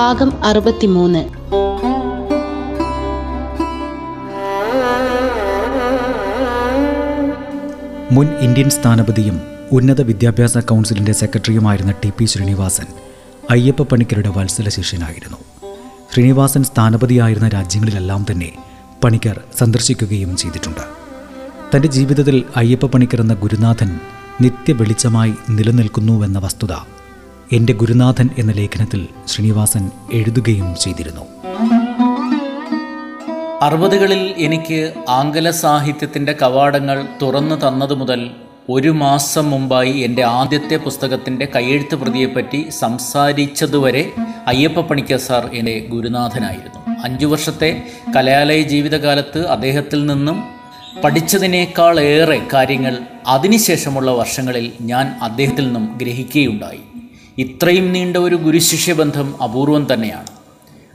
ഭാഗം അറുപത്തിമൂന്ന്. മുൻ ഇന്ത്യൻ സ്ഥാനപതിയും ഉന്നത വിദ്യാഭ്യാസ കൗൺസിലിന്റെ സെക്രട്ടറിയുമായിരുന്ന ടി പി ശ്രീനിവാസൻ അയ്യപ്പ പണിക്കരുടെ വത്സല ശിഷ്യനായിരുന്നു. ശ്രീനിവാസൻ സ്ഥാനപതിയായിരുന്ന രാജ്യങ്ങളിലെല്ലാം തന്നെ പണിക്കർ സന്ദർശിക്കുകയും ചെയ്തിട്ടുണ്ട്. തന്റെ ജീവിതത്തിൽ അയ്യപ്പ പണിക്കർ എന്ന ഗുരുനാഥൻ നിത്യ വെളിച്ചമായി നിലനിൽക്കുന്നുവെന്ന വസ്തുത എന്റെ ഗുരുനാഥൻ എന്ന ലേഖനത്തിൽ ശ്രീനിവാസൻ എഴുതുകയും ചെയ്തിരുന്നു. അറുപതുകളിൽ എനിക്ക് ആംഗല സാഹിത്യത്തിന്റെ കവാടങ്ങൾ തുറന്നു തന്നതു മുതൽ ഒരു മാസം മുമ്പായി എന്റെ ആദ്യത്തെ പുസ്തകത്തിന്റെ കയ്യെഴുത്ത് പ്രതിയെപ്പറ്റി സംസാരിച്ചതുവരെ അയ്യപ്പ പണിക്കർ സാർ എന്റെ ഗുരുനാഥനായിരുന്നു. അഞ്ചു വർഷത്തെ കലാലയ ജീവിതകാലത്ത് അദ്ദേഹത്തിൽ നിന്നും പഠിച്ചതിനേക്കാളേറെ കാര്യങ്ങൾ അതിനുശേഷമുള്ള വർഷങ്ങളിൽ ഞാൻ അദ്ദേഹത്തിൽ നിന്നും ഗ്രഹിക്കുകയുണ്ടായി. ഇത്രയും നീണ്ട ഒരു ഗുരുശിഷ്യ ബന്ധം അപൂർവം തന്നെയാണ്.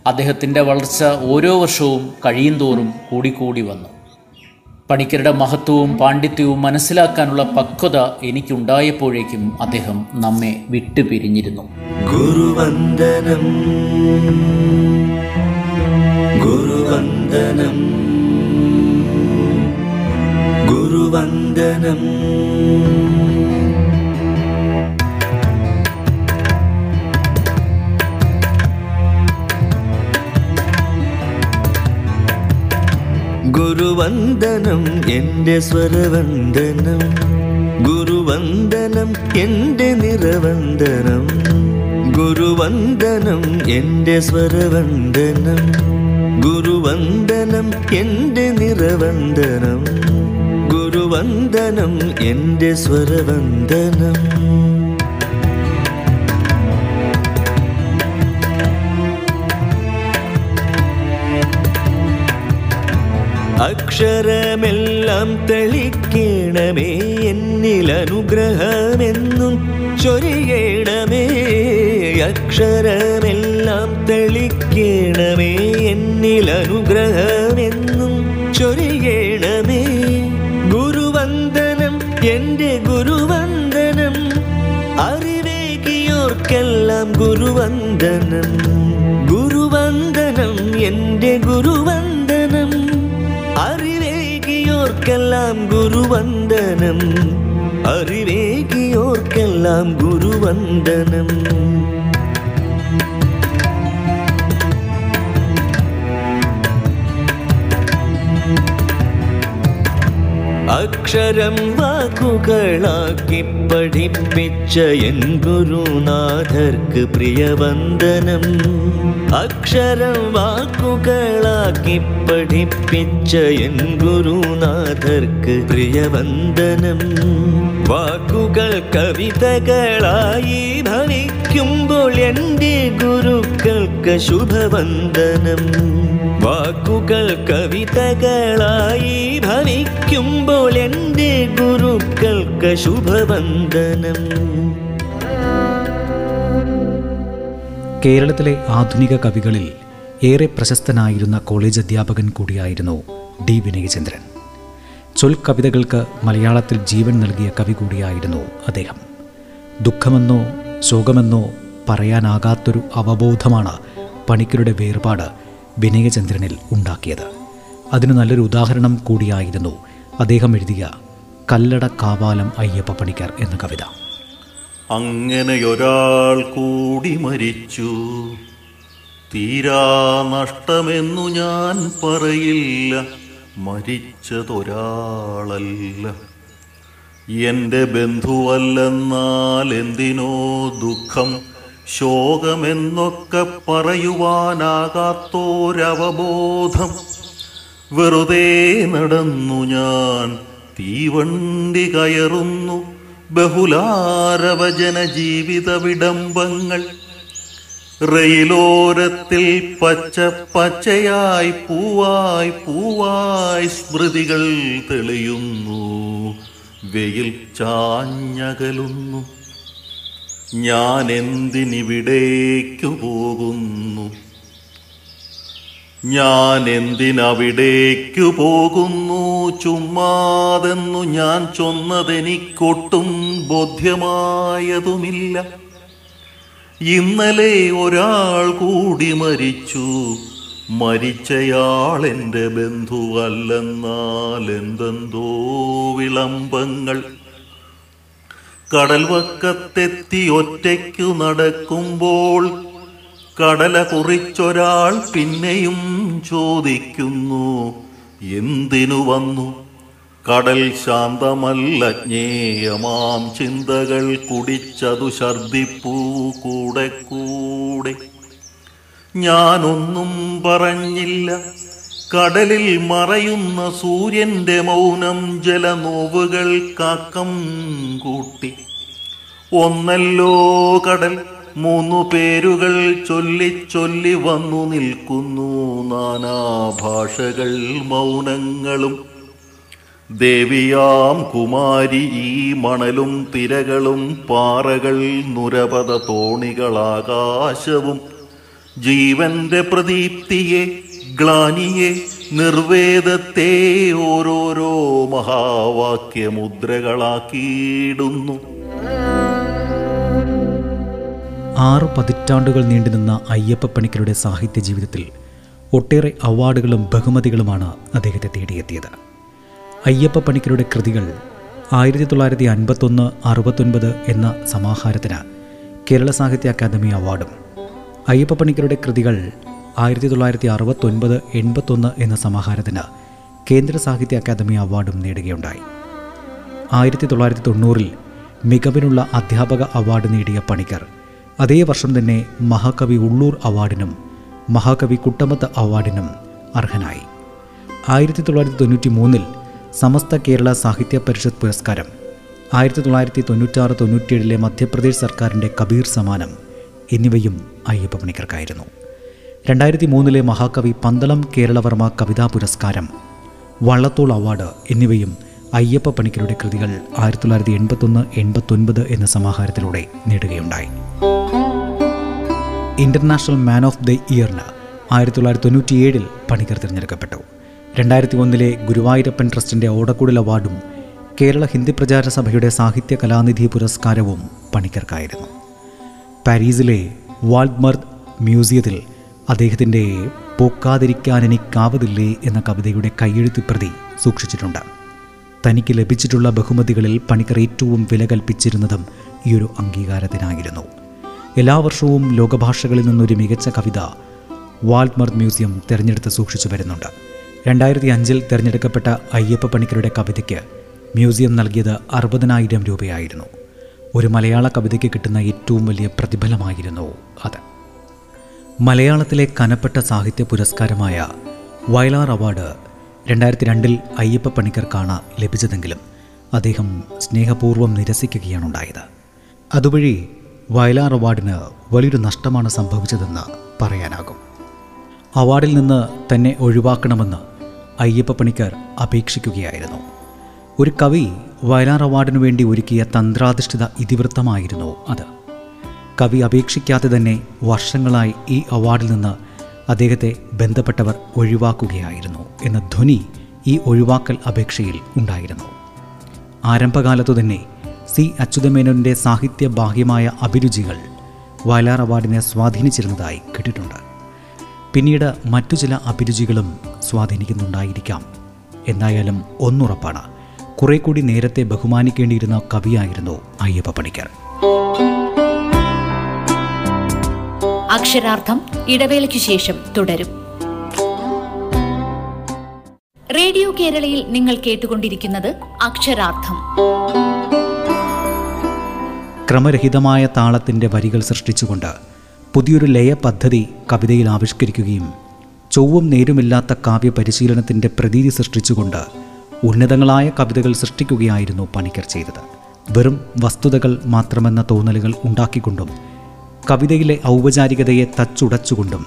അദ്ദേഹത്തിന്റെ വളർച്ച ഓരോ വർഷവും കഴിയുന്തോറും കൂടിക്കൂടി വന്നു. പണിക്കരുടെ മഹത്വവും പാണ്ഡിത്യവും മനസ്സിലാക്കാനുള്ള പക്വത എനിക്കുണ്ടായപ്പോഴേക്കും അദ്ദേഹം നമ്മെ വിട്ടുപിരിഞ്ഞിരുന്നു. ഗുരുവന്ദനം. ഗുരുവന്ദനം. ഗുരുവന്ദനം എന്റെ സ്വരവന്ദനം. ഗുരുവന്ദനം എന്റെ നിറവന്ദനം. ഗുരുവന്ദനം എന്റെ സ്വരവന്ദനം. ഗുരുവന്ദനം എന്റെ നിറവന്ദനം. ഗുരുവന്ദനം എന്റെ സ്വരവന്ദനം. അക്ഷരമെല്ലാം തെളിക്കണമേ എന്നിൽ അനുഗ്രഹമെന്നും ചൊരിയണമേ. അക്ഷരമെല്ലാം തെളിക്കണമേ എന്നിൽ അനുഗ്രഹമെന്നും ചൊരിയണമേ. ഗുരുവന്ദനം എന്റെ ഗുരുവന്ദനം അറിവേകിയോർക്കെല്ലാം ഗുരുവന്ദനം. ഗുരുവന്ദനം എന്റെ ഗുരുവന്ദനം. അറിവേകിയോർക്കെല്ലാം ഗുരുവന്ദനം അറിവേകിയോർക്കെല്ലാം ഗുരുവന്ദനം അക്ഷരം വാക്കുകളാക്കി പഠിപ്പിച്ച എൻ ഗുരുനാഥർക്ക് പ്രിയവന്ദനം അക്ഷരം വാക്കുകളാക്കി പഠിപ്പിച്ച എൻ ഗുരുനാഥർക്ക് പ്രിയവന്ദനം വാക്കുകൾ കവിതകളായി ഭവിക്കുമ്പോൾ എന്റെ ഗുരുക്കൾക്ക് ശുഭവന്ദനം. വാക്കുകൾ കവിതകളായി ഭവിക്കുമ്പോൾ എന്റെ ഗുരുക്കൾക്ക് ശുഭവന്ദനം. കേരളത്തിലെ ആധുനിക കവികളിൽ ഏറെ പ്രശസ്തനായിരുന്ന കോളേജ് അധ്യാപകൻ കൂടിയായിരുന്നു ഡി വിനയചന്ദ്രൻ. ചൊൽക്കവിതകൾക്ക് മലയാളത്തിൽ ജീവൻ നൽകിയ കവി കൂടിയായിരുന്നു അദ്ദേഹം. ദുഃഖമെന്നോ ശോകമെന്നോ പറയാനാകാത്തൊരു അവബോധമാണ് പണിക്കരുടെ വേർപാട് വിനയചന്ദ്രനിൽ ഉണ്ടാക്കിയത്. അതിന് നല്ലൊരു ഉദാഹരണം കൂടിയായിരുന്നു അദ്ദേഹം എഴുതിയ കല്ലട കാവാലം അയ്യപ്പ പണിക്കർ എന്ന കവിത. അങ്ങനെയൊരാൾ കൂടി മരിച്ചു. തീരാ നഷ്ടമെന്നു ഞാൻ പറയില്ല. മരിച്ചതൊരാളല്ല. എന്റെ ബന്ധുവല്ലെന്നാൽ എന്തിനോ ദുഃഖം. ശോകമെന്നൊക്കെ പറയുവാനാകാത്തോരവബോധം. വെറുതെ നടന്നു ഞാൻ തീവണ്ടി കയറുന്നു. ബഹുലാരവജന ജീവിത വിടംബങ്ങൾ റെയിലോരത്തിൽ പച്ച പച്ചയായി പൂവായി പൂവായി സ്മൃതികൾ തെളിയുന്നു. വെയിൽ ചാഞ്ഞകലുന്നു. ഞാൻ എന്തിനിവിടേക്കു പോകുന്നു? ഞാൻ എന്തിനവിടേക്കു പോകുന്നു? ചുമ്മാതെന്നു ഞാൻ ചൊന്നതെനിക്കൊട്ടും ബോധ്യമായതുമില്ല. ഇന്നലെ ഒരാൾ കൂടി മരിച്ചു. മരിച്ചയാൾ എന്റെ ബന്ധുവല്ലെന്നാൽ എന്തെന്തോ വിളംബങ്ങൾ. കടൽവക്കത്തെത്തി ഒറ്റയ്ക്കു നടക്കുമ്പോൾ കടല കുറിച്ചൊരാൾ പിന്നെയും ചോദിക്കുന്നു എന്തിനു വന്നു? കടൽ ശാന്തമല്ല ജ്ഞേയമാം ചിന്തകൾ കുടിച്ചതു ഛർദിപ്പൂ കൂടെ കൂടെ. ഞാനൊന്നും പറഞ്ഞില്ല. കടലിൽ മറയുന്ന സൂര്യന്റെ മൗനം ജലനോവുകൾ കാക്കം കൂട്ടി. ഒന്നല്ലോ കടൽ മൂന്നു പേരുകൾ ചൊല്ലി ചൊല്ലി വന്നു നിൽക്കുന്നു. നാനാഭാഷകൾ മൗനങ്ങളും. ദേവിയാം കുമാരി ഈ മണലും തിരകളും പാറകൾ നുരപത തോണികളാകാശവും. ജീവന്റെ പ്രദീപ്തിയെ ഗ്ലാനിയെ നിർവേദത്തെ ഓരോരോ മഹാവാക്യമുദ്രകളാക്കിയിടുന്നു. ആറ് പതിറ്റാണ്ടുകൾ നീണ്ടുനിന്ന അയ്യപ്പ പണിക്കരുടെ സാഹിത്യ ജീവിതത്തിൽ ഒട്ടേറെ അവാർഡുകളും ബഹുമതികളുമാണ് അദ്ദേഹത്തെ തേടിയെത്തിയത്. അയ്യപ്പ പണിക്കരുടെ കൃതികൾ ആയിരത്തി തൊള്ളായിരത്തി അൻപത്തൊന്ന് അറുപത്തൊൻപത് എന്ന സമാഹാരത്തിന് കേരള സാഹിത്യ അക്കാദമി അവാർഡും അയ്യപ്പ പണിക്കരുടെ കൃതികൾ ആയിരത്തി തൊള്ളായിരത്തി അറുപത്തൊൻപത് എൺപത്തൊന്ന് എന്ന സമാഹാരത്തിന് കേന്ദ്ര സാഹിത്യ അക്കാദമി അവാർഡും നേടുകയുണ്ടായി. ആയിരത്തി തൊള്ളായിരത്തി തൊണ്ണൂറിൽ മികവിനുള്ള അധ്യാപക അവാർഡ് നേടിയ പണിക്കർ. അതേ വർഷം തന്നെ മഹാകവി ഉള്ളൂർ അവാർഡിനും മഹാകവി കുട്ടമത്ത് അവാർഡിനും അർഹനായി. ആയിരത്തി തൊള്ളായിരത്തി തൊണ്ണൂറ്റി മൂന്നിൽ സമസ്ത കേരള സാഹിത്യ പരിഷത്ത് പുരസ്കാരം ആയിരത്തി തൊള്ളായിരത്തി തൊണ്ണൂറ്റാറ് തൊണ്ണൂറ്റിയേഴിലെ മധ്യപ്രദേശ് സർക്കാരിന്റെ കബീർ സമ്മാനം എന്നിവയും അയ്യപ്പ പണിക്കർക്കായിരുന്നു രണ്ടായിരത്തി മൂന്നിലെ മഹാകവി പന്തളം കേരളവർമ്മ കവിതാ പുരസ്കാരം വള്ളത്തോൾ അവാർഡ് എന്നിവയും അയ്യപ്പ പണിക്കരുടെ കൃതികൾ ആയിരത്തി തൊള്ളായിരത്തി എൺപത്തൊന്ന് എൺപത്തൊൻപത് എന്ന സമാഹാരത്തിലൂടെ നേടുകയുണ്ടായി. ഇന്റർനാഷണൽ മാൻ ഓഫ് ദ ഇയറിന് ആയിരത്തി തൊള്ളായിരത്തി തൊണ്ണൂറ്റിയേഴിൽ പണിക്കർ തിരഞ്ഞെടുക്കപ്പെട്ടു. രണ്ടായിരത്തി ഒന്നിലെ ഗുരുവായൂരപ്പൻ ട്രസ്റ്റിന്റെ ഓടക്കുടൽ അവാർഡും കേരള ഹിന്ദി പ്രചാര സഭയുടെ സാഹിത്യ കലാനിധി പുരസ്കാരവും പണിക്കർക്കായിരുന്നു. പാരീസിലെ വാൾമർത്ത് മ്യൂസിയത്തിൽ അദ്ദേഹത്തിന്റെ പോക്കാതിരിക്കാനെനിക്കാവതില്ലേ എന്ന കവിതയുടെ കയ്യെഴുത്ത് പ്രതി സൂക്ഷിച്ചിട്ടുണ്ട്. തനിക്ക് ലഭിച്ചിട്ടുള്ള ബഹുമതികളിൽ പണിക്കർ ഏറ്റവും വില കൽപ്പിച്ചിരുന്നതും ഒരു അംഗീകാരത്തിനായിരുന്നു. എല്ലാ വർഷവും ലോകഭാഷകളിൽ നിന്നൊരു മികച്ച കവിത വാൾമർത്ത് മ്യൂസിയം തിരഞ്ഞെടുത്ത് സൂക്ഷിച്ചു വരുന്നുണ്ട്. രണ്ടായിരത്തി അഞ്ചിൽ തിരഞ്ഞെടുക്കപ്പെട്ട അയ്യപ്പ പണിക്കരുടെ കവിതയ്ക്ക് മ്യൂസിയം നൽകിയത് അറുപതിനായിരം രൂപയായിരുന്നു. ഒരു മലയാള കവിതയ്ക്ക് കിട്ടുന്ന ഏറ്റവും വലിയ പ്രതിഫലമായിരുന്നു അത്. മലയാളത്തിലെ കനപ്പെട്ട സാഹിത്യ പുരസ്കാരമായ വയലാർ അവാർഡ് രണ്ടായിരത്തി രണ്ടിൽ അയ്യപ്പ പണിക്കർക്കാണ് ലഭിച്ചതെങ്കിലും അദ്ദേഹം സ്നേഹപൂർവം നിരസിക്കുകയാണ് ഉണ്ടായത് അതുവഴി വയലാർ അവാർഡിന് വലിയൊരു നഷ്ടമാണ് സംഭവിച്ചതെന്ന് പറയാനാകും. അവാർഡിൽ നിന്ന് തന്നെ ഒഴിവാക്കണമെന്ന് അയ്യപ്പ പണിക്കർ അപേക്ഷിക്കുകയായിരുന്നു. ഒരു കവി വയലാർ അവാർഡിനു വേണ്ടി ഒരുക്കിയ തന്ത്രാധിഷ്ഠിത ഇതിവൃത്തമായിരുന്നു അത്. കവി അപേക്ഷിക്കാതെ തന്നെ വർഷങ്ങളായി ഈ അവാർഡിൽ നിന്ന് അദ്ദേഹത്തെ ബന്ധപ്പെട്ടവർ ഒഴിവാക്കുകയായിരുന്നു എന്ന ധ്വനി ഈ ഒഴിവാക്കൽ അപേക്ഷയിൽ ഉണ്ടായിരുന്നു. ആരംഭകാലത്തു തന്നെ സി. അച്യുതമേനോന്റെ സാഹിത്യ ബാഹ്യമായ അഭിരുചികൾ വയലാർ അവാർഡിനെ സ്വാധീനിച്ചിരുന്നതായി കേട്ടിട്ടുണ്ട്. പിന്നീട് മറ്റു ചില അഭിരുചികളും സ്വാധീനിക്കുന്നുണ്ടായിരിക്കാം. എന്തായാലും ഒന്നുറപ്പാണ് കുറെ കൂടി നേരത്തെ ബഹുമാനിക്കേണ്ടിയിരുന്ന കവിയായിരുന്നു അയ്യപ്പ പണിക്കർ. അക്ഷരാർത്ഥം ഇടവേളയ്ക്കു ശേഷം തുടരും. റേഡിയോ കേരളയിൽ നിങ്ങൾ കേട്ടുകൊണ്ടിരിക്കുന്നത് അക്ഷരാർത്ഥം. ക്രമരഹിതമായ താളത്തിന്റെ വരികൾ സൃഷ്ടിച്ചുകൊണ്ട് പുതിയൊരു ലയ പദ്ധതി കവിതയിൽ ആവിഷ്കരിക്കുകയും ചൊവ്വും നേരുമില്ലാത്ത കാവ്യ പരിശീലനത്തിന്റെ പ്രതീതി സൃഷ്ടിച്ചുകൊണ്ട് ഉന്നതങ്ങളായ കവിതകൾ സൃഷ്ടിക്കുകയായിരുന്നു പണിക്കർ ചെയ്തത്. വെറും വസ്തുതകൾ മാത്രമെന്ന തോന്നലുകൾ ഉണ്ടാക്കിക്കൊണ്ടും കവിതയിലെ ഔപചാരികതയെ തച്ചുടച്ചുകൊണ്ടും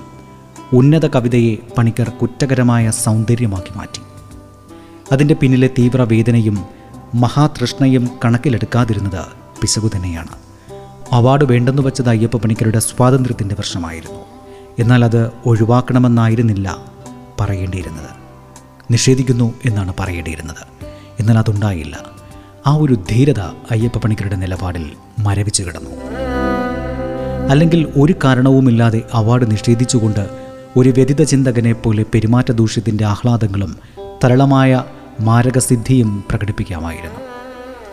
ഉന്നത കവിതയെ പണിക്കർ കുറ്റകരമായ സൗന്ദര്യമാക്കി മാറ്റി. അതിന്റെ പിന്നിലെ തീവ്രവേദനയും മഹാതൃഷ്ണയും കണക്കിലെടുക്കാതിരുന്നത് പിശകു തന്നെയാണ്. അവാർഡ് വേണ്ടെന്നു വച്ചത് അയ്യപ്പ പണിക്കരുടെ സ്വാതന്ത്ര്യത്തിന്റെ വർഷമായിരുന്നു. എന്നാൽ അത് ഒഴിവാക്കണമെന്നായിരുന്നില്ല പറയേണ്ടിയിരുന്നത്. നിഷേധിക്കുന്നു എന്നാണ് പറയേണ്ടിയിരുന്നത്. എന്നാൽ അതുണ്ടായില്ല. ആ ഒരു ധീരത അയ്യപ്പ പണിക്കരുടെ നിലപാടിൽ മരവിച്ചു കിടന്നു. അല്ലെങ്കിൽ ഒരു കാരണവുമില്ലാതെ അവാർഡ് നിഷേധിച്ചുകൊണ്ട് ഒരു വ്യതിത ചിന്തകനെ പോലെ പെരുമാറ്റ ദൂഷ്യത്തിന്റെ ആഹ്ലാദങ്ങളും തരളമായ മാരകസിദ്ധിയും പ്രകടിപ്പിക്കാമായിരുന്നു.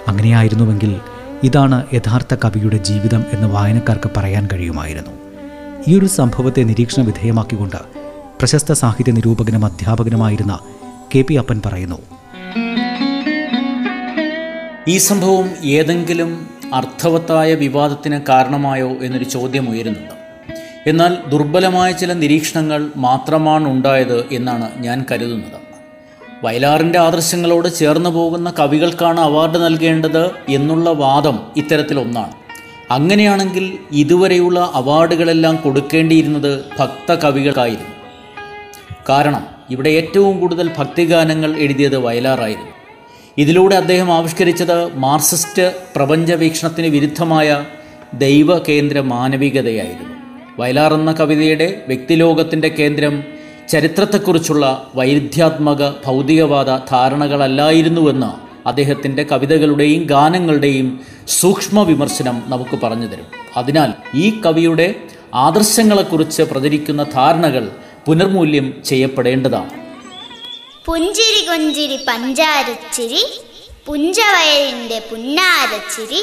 അങ്ങനെയായിരുന്നുവെങ്കിൽ ഇതാണ് യഥാർത്ഥ കവിയുടെ ജീവിതം എന്ന് വായനക്കാർക്ക് പറയാൻ കഴിയുമായിരുന്നു. ഈ ഒരു സംഭവത്തെ നിരീക്ഷണ വിധേയമാക്കിക്കൊണ്ട് പ്രശസ്ത സാഹിത്യ നിരൂപകനും അധ്യാപകനുമായിരുന്ന കെ പി അപ്പൻ പറയുന്നു. ഈ സംഭവം ഏതെങ്കിലും അർത്ഥവത്തായ വിവാദത്തിന് കാരണമായോ എന്നൊരു ചോദ്യം ഉയരുന്നുണ്ട്. എന്നാൽ ദുർബലമായ ചില നിരീക്ഷണങ്ങൾ മാത്രമാണ് ഉണ്ടായത് എന്നാണ് ഞാൻ കരുതുന്നത്. വയലാറിന്റെ ആദർശങ്ങളോട് ചേർന്നു പോകുന്ന കവികൾക്കാണ് അവാർഡ് നൽകേണ്ടത് എന്നുള്ള വാദം ഇത്തരത്തിലൊന്നാണ് അങ്ങനെയാണെങ്കിൽ ഇതുവരെയുള്ള അവാർഡുകളെല്ലാം കൊടുക്കേണ്ടിയിരുന്നത് ഭക്ത കവികൾക്കായിരുന്നു കാരണം ഇവിടെ ഏറ്റവും കൂടുതൽ ഭക്തിഗാനങ്ങൾ എഴുതിയത് വയലാറായിരുന്നു. ഇതിലൂടെ അദ്ദേഹം ആവിഷ്കരിച്ചത് മാർസിസ്റ്റ് പ്രപഞ്ചവീക്ഷണത്തിന് വിരുദ്ധമായ ദൈവ കേന്ദ്ര മാനവികതയായിരുന്നു വയലാർ എന്ന കവിതയുടെ വ്യക്തിലോകത്തിന്റെ കേന്ദ്രം ചരിത്രത്തെക്കുറിച്ചുള്ള വൈരുദ്ധ്യാത്മക ഭൗതികവാദ ധാരണകളല്ലായിരുന്നുവെന്ന് അദ്ദേഹത്തിന്റെ കവിതകളുടെയും ഗാനങ്ങളുടെയും സൂക്ഷ്മ വിമർശനം നമുക്ക് പറഞ്ഞു തരും. അതിനാൽ ഈ കവിയുടെ ആദർശങ്ങളെക്കുറിച്ച് പ്രചരിക്കുന്ന ധാരണകൾ പുനർമൂല്യം ചെയ്യപ്പെടേണ്ടതാണ്. പുഞ്ചിരി കൊഞ്ചിരി പഞ്ചാരച്ചിരി പുഞ്ചവയലിന്റെ പുന്നാരച്ചിരി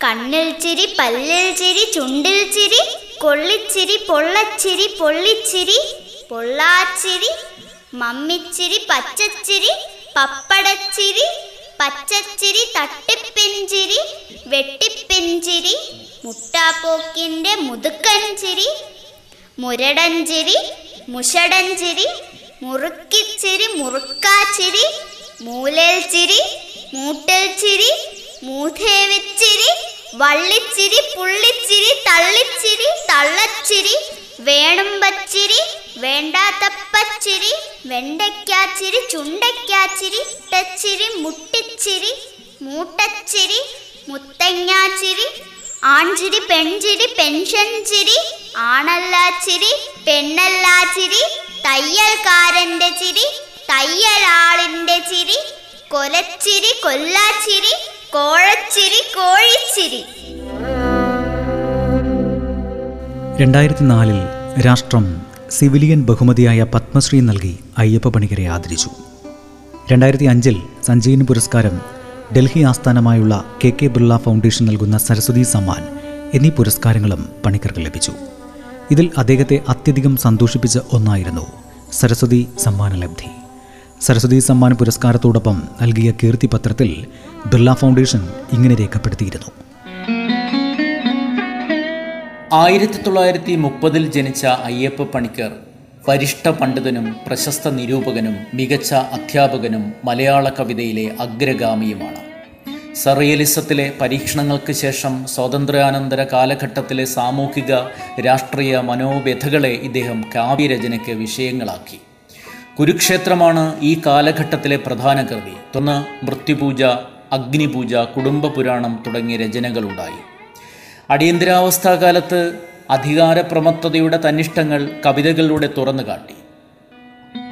കണ്ണിൽ ചിരി പല്ലിൽ ചിരി ചുണ്ടിൽ ചിരി കൊള്ളിച്ചിരി പൊള്ളച്ചിരി പൊള്ളിച്ചിരി പൊള്ളാച്ചിരി മമ്മിച്ചിരി പച്ചച്ചിരി പപ്പടച്ചിരി പച്ചച്ചിരി തട്ടിപ്പിഞ്ചിരി വെട്ടിപ്പിഞ്ചിരി മുട്ടാപ്പോക്കിന്റെ മുതുക്കൻ ചിരി മുരടഞ്ചിരി മുഷടഞ്ചിരി മുറുക്കിച്ചിരി മുറുക്കാച്ചിരി മൂലൽ ചിരി മൂട്ടൽ ചിരി മൂതേവിച്ചിരി വള്ളിച്ചിരി പുള്ളിച്ചിരി തള്ളിച്ചിരി തള്ളച്ചിരി വേണുമ്പച്ചിരി വേണ്ടാത്തപ്പച്ചിരി വെണ്ടയ്ക്കാച്ചിരി ചുണ്ടയ്ക്കാച്ചിരി ഇട്ടച്ചിരി മുട്ടിച്ചിരി മൂട്ടച്ചിരി മുത്തങ്ങാച്ചിരി ആൺചിരി പെൺചിരി പെൻഷൻ ചിരി ആണല്ലാച്ചിരി പെണ്ണല്ലാച്ചിരി തയ്യൽക്കാരന്റെ ചിരി തയ്യലാളിന്റെ ചിരി കൊലച്ചിരി കൊല്ലാച്ചിരി കോഴച്ചിരി കോഴിച്ചിരി. രണ്ടായിരത്തി നാലിൽ രാഷ്ട്രം സിവിലിയൻ ബഹുമതിയായ പത്മശ്രീ നൽകി അയ്യപ്പ പണിക്കരെ ആദരിച്ചു. രണ്ടായിരത്തി അഞ്ചിൽ സഞ്ജീവൻ പുരസ്കാരം ഡൽഹി ആസ്ഥാനമായുള്ള കെ കെ ബിർള ഫൗണ്ടേഷൻ നൽകുന്ന സരസ്വതി സമ്മാൻ എന്നീ പുരസ്കാരങ്ങളും പണിക്കർക്ക് ലഭിച്ചു. ഇതിൽ അദ്ദേഹത്തെ അത്യധികം സന്തോഷിപ്പിച്ച ഒന്നായിരുന്നു സരസ്വതി സമ്മാന ലബ്ധി. സരസ്വതി സമ്മാൻ പുരസ്കാരത്തോടൊപ്പം നൽകിയ കീർത്തിപത്രത്തിൽ ബിർള ഫൗണ്ടേഷൻ ഇങ്ങനെ രേഖപ്പെടുത്തിയിരുന്നു. ആയിരത്തി തൊള്ളായിരത്തി മുപ്പതിൽ ജനിച്ച അയ്യപ്പ പണിക്കർ വരിഷ്ഠ പണ്ഡിതനും പ്രശസ്ത നിരൂപകനും മികച്ച അധ്യാപകനും മലയാള കവിതയിലെ അഗ്രഗാമിയുമാണ്. സറിയലിസത്തിലെ പരീക്ഷണങ്ങൾക്ക് ശേഷം സ്വാതന്ത്ര്യാനന്തര കാലഘട്ടത്തിലെ സാമൂഹിക രാഷ്ട്രീയ മനോവ്യഥകളെ ഇദ്ദേഹം കാവ്യരചനയ്ക്ക് വിഷയങ്ങളാക്കി. കുരുക്ഷേത്രമാണ് ഈ കാലഘട്ടത്തിലെ പ്രധാന കൃതി. തുടർന്ന് മൃത്യുപൂജ അഗ്നിപൂജ കുടുംബപുരാണം തുടങ്ങിയ രചനകളുണ്ടായി. അടിയന്തരാവസ്ഥാകാലത്ത് അധികാരപ്രമത്തതയുടെ തന്നിഷ്ടങ്ങൾ കവിതകളിലൂടെ തുറന്നു കാട്ടി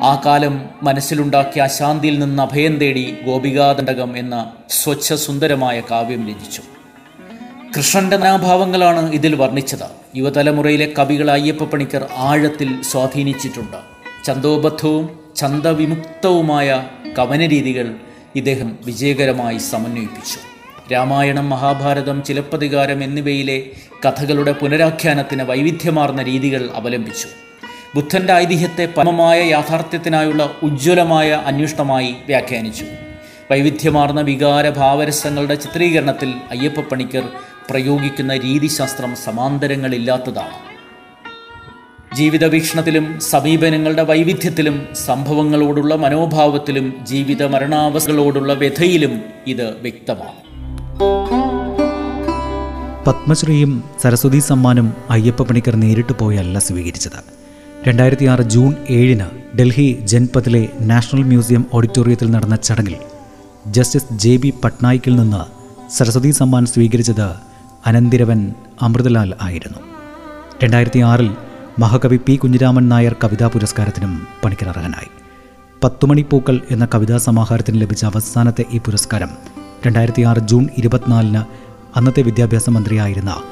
ആ കാലം മനസ്സിലുണ്ടാക്കിയ അശാന്തിയിൽ നിന്ന് അഭയം തേടി ഗോപികാദണ്ഡകം എന്ന സ്വച്ഛ സുന്ദരമായ കാവ്യം രചിച്ചു. കൃഷ്ണന്റെ നാഭാവങ്ങളാണ് ഇതിൽ വർണിച്ചത്. യുവതലമുറയിലെ കവികൾ അയ്യപ്പ പണിക്കർ ആഴത്തിൽ സ്വാധീനിച്ചിട്ടുണ്ട്. ചന്തോബദ്ധവും ചന്തവിമുക്തവുമായ കവനരീതികൾ ഇദ്ദേഹം വിജയകരമായി സമന്വയിപ്പിച്ചു. രാമായണം മഹാഭാരതം ചിലപ്പതികാരം എന്നിവയിലെ കഥകളുടെ പുനരാഖ്യാനത്തിന് വൈവിധ്യമാർന്ന രീതികൾ അവലംബിച്ചു. ബുദ്ധന്റെ ഐതിഹ്യത്തെ പരമമായ യാഥാർത്ഥ്യത്തിനായുള്ള ഉജ്ജ്വലമായ അന്വേഷണമായി വ്യാഖ്യാനിച്ചു. വൈവിധ്യമാർന്ന വികാര ഭാവരസങ്ങളുടെ ചിത്രീകരണത്തിൽ അയ്യപ്പ പണിക്കർ പ്രയോഗിക്കുന്ന രീതിശാസ്ത്രം സമാന്തരങ്ങളില്ലാത്തതാണ്. ജീവിതവീക്ഷണത്തിലും സമീപനങ്ങളുടെ വൈവിധ്യത്തിലും സംഭവങ്ങളോടുള്ള മനോഭാവത്തിലും ജീവിത മരണാവസ്ഥകളോടുള്ള വ്യഥയിലും ഇത് വ്യക്തമാണ്. പത്മശ്രീയും സരസ്വതി സമ്മാനും അയ്യപ്പ പണിക്കർ നേരിട്ട് പോയല്ല സ്വീകരിച്ചത്. രണ്ടായിരത്തി ആറ് ജൂൺ ഏഴിന് ഡൽഹി ജൻപത്തിലെ നാഷണൽ മ്യൂസിയം ഓഡിറ്റോറിയത്തിൽ നടന്ന ചടങ്ങിൽ ജസ്റ്റിസ് ജെ ബി പട്നായിക്കിൽ നിന്ന് സരസ്വതി സമ്മാൻ സ്വീകരിച്ചത് അനന്തിരവൻ അമൃതലാൽ ആയിരുന്നു. രണ്ടായിരത്തി ആറിൽ മഹാകവി പി കുഞ്ഞിരാമൻ നായർ കവിതാ പുരസ്കാരത്തിനും പണിക്കർ അർഹനായി പത്തുമണി പൂക്കൾ എന്ന കവിതാ സമാഹാരത്തിന് ലഭിച്ച അവസാനത്തെ ഈ പുരസ്കാരം രണ്ടായിരത്തി ആറ് ജൂൺ ഇരുപത്തിനാലിന് അന്നത്തെ വിദ്യാഭ്യാസ മന്ത്രിയായിരുന്ന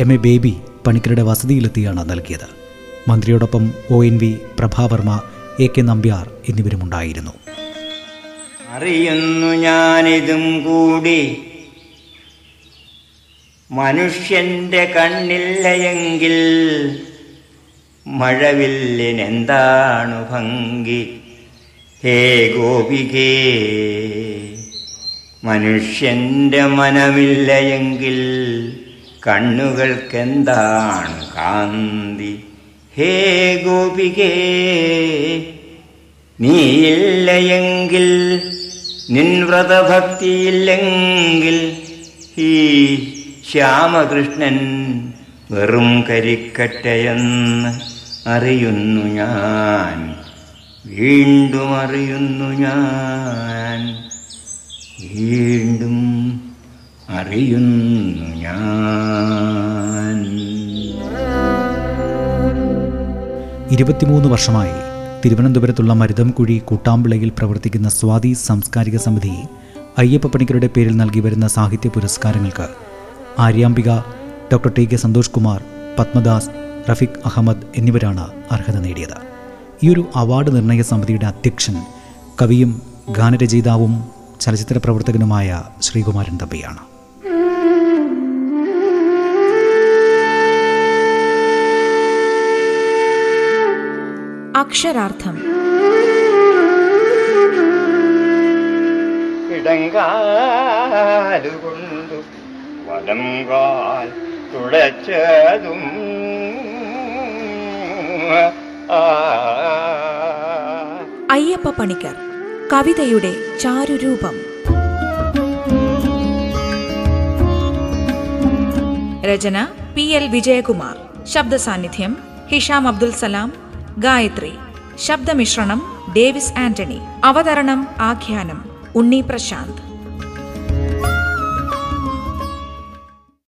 എം എ ബേബി പണിക്കരുടെ വസതിയിലെത്തിയാണ് നൽകിയത്. മന്ത്രിയോടൊപ്പം O N V Prabhavarma A K Nambiar എന്നിവരുമുണ്ടായിരുന്നു. അറിയുന്നു ഞാനിതും കൂടി. മനുഷ്യന്റെ കണ്ണില്ലയെങ്കിൽ മഴവില്ലിനെന്താണു ഭംഗി? ഹേ ഗോപികേ. മനുഷ്യന്റെ മനമില്ലയെങ്കിൽ കണ്ണുകൾക്കെന്താണ് കാന്തി? ഹേ ഗോപികേ നീയില്ലയെങ്കിൽ നിൻവ്രതഭക്തിയില്ലെങ്കിൽ ഈ ശ്യാമകൃഷ്ണൻ വെറും കരിക്കട്ടയെന്ന് അറിയുന്നു ഞാൻ. വീണ്ടും അറിയുന്നു ഞാൻ. വീണ്ടും അറിയുന്നു ഞാൻ. ഇരുപത്തിമൂന്ന് വർഷമായി തിരുവനന്തപുരത്തുള്ള മരുതംകുഴി കൂട്ടാമ്പിളയിൽ പ്രവർത്തിക്കുന്ന സ്വാതി സാംസ്കാരിക സമിതി അയ്യപ്പ പണിക്കരുടെ പേരിൽ നൽകി വരുന്ന സാഹിത്യ പുരസ്കാരങ്ങൾക്ക് Aryambika doctor T K Santhosh Kumar Padmadas Rafeeq Ahamed എന്നിവരാണ് അർഹത നേടിയത്. ഒരു അവാർഡ് നിർണയ സമിതിയുടെ അധ്യക്ഷൻ കവിയും ഗാനരചയിതാവും ചലച്ചിത്ര പ്രവർത്തകനുമായ ശ്രീകുമാരൻ തമ്പിയാണ്. അക്ഷരാർത്ഥം. ഇടങ്കാലുകൊണ്ടു വലം കാൽ തുളച്ചതും ആ. അയ്യപ്പ പണിക്കർ. കവിതയുടെ ചാരുരൂപം. രചന പി എൽ വിജയകുമാർ. ശബ്ദസാന്നിധ്യം ഹിഷാം അബ്ദുൽ സലാം. ഗായത്രി ശബ്ദമിശ്രണം ഡേവിസ് ആന്റണി. അവതരണം ആഖ്യാനം ഉണ്ണി പ്രശാന്ത്.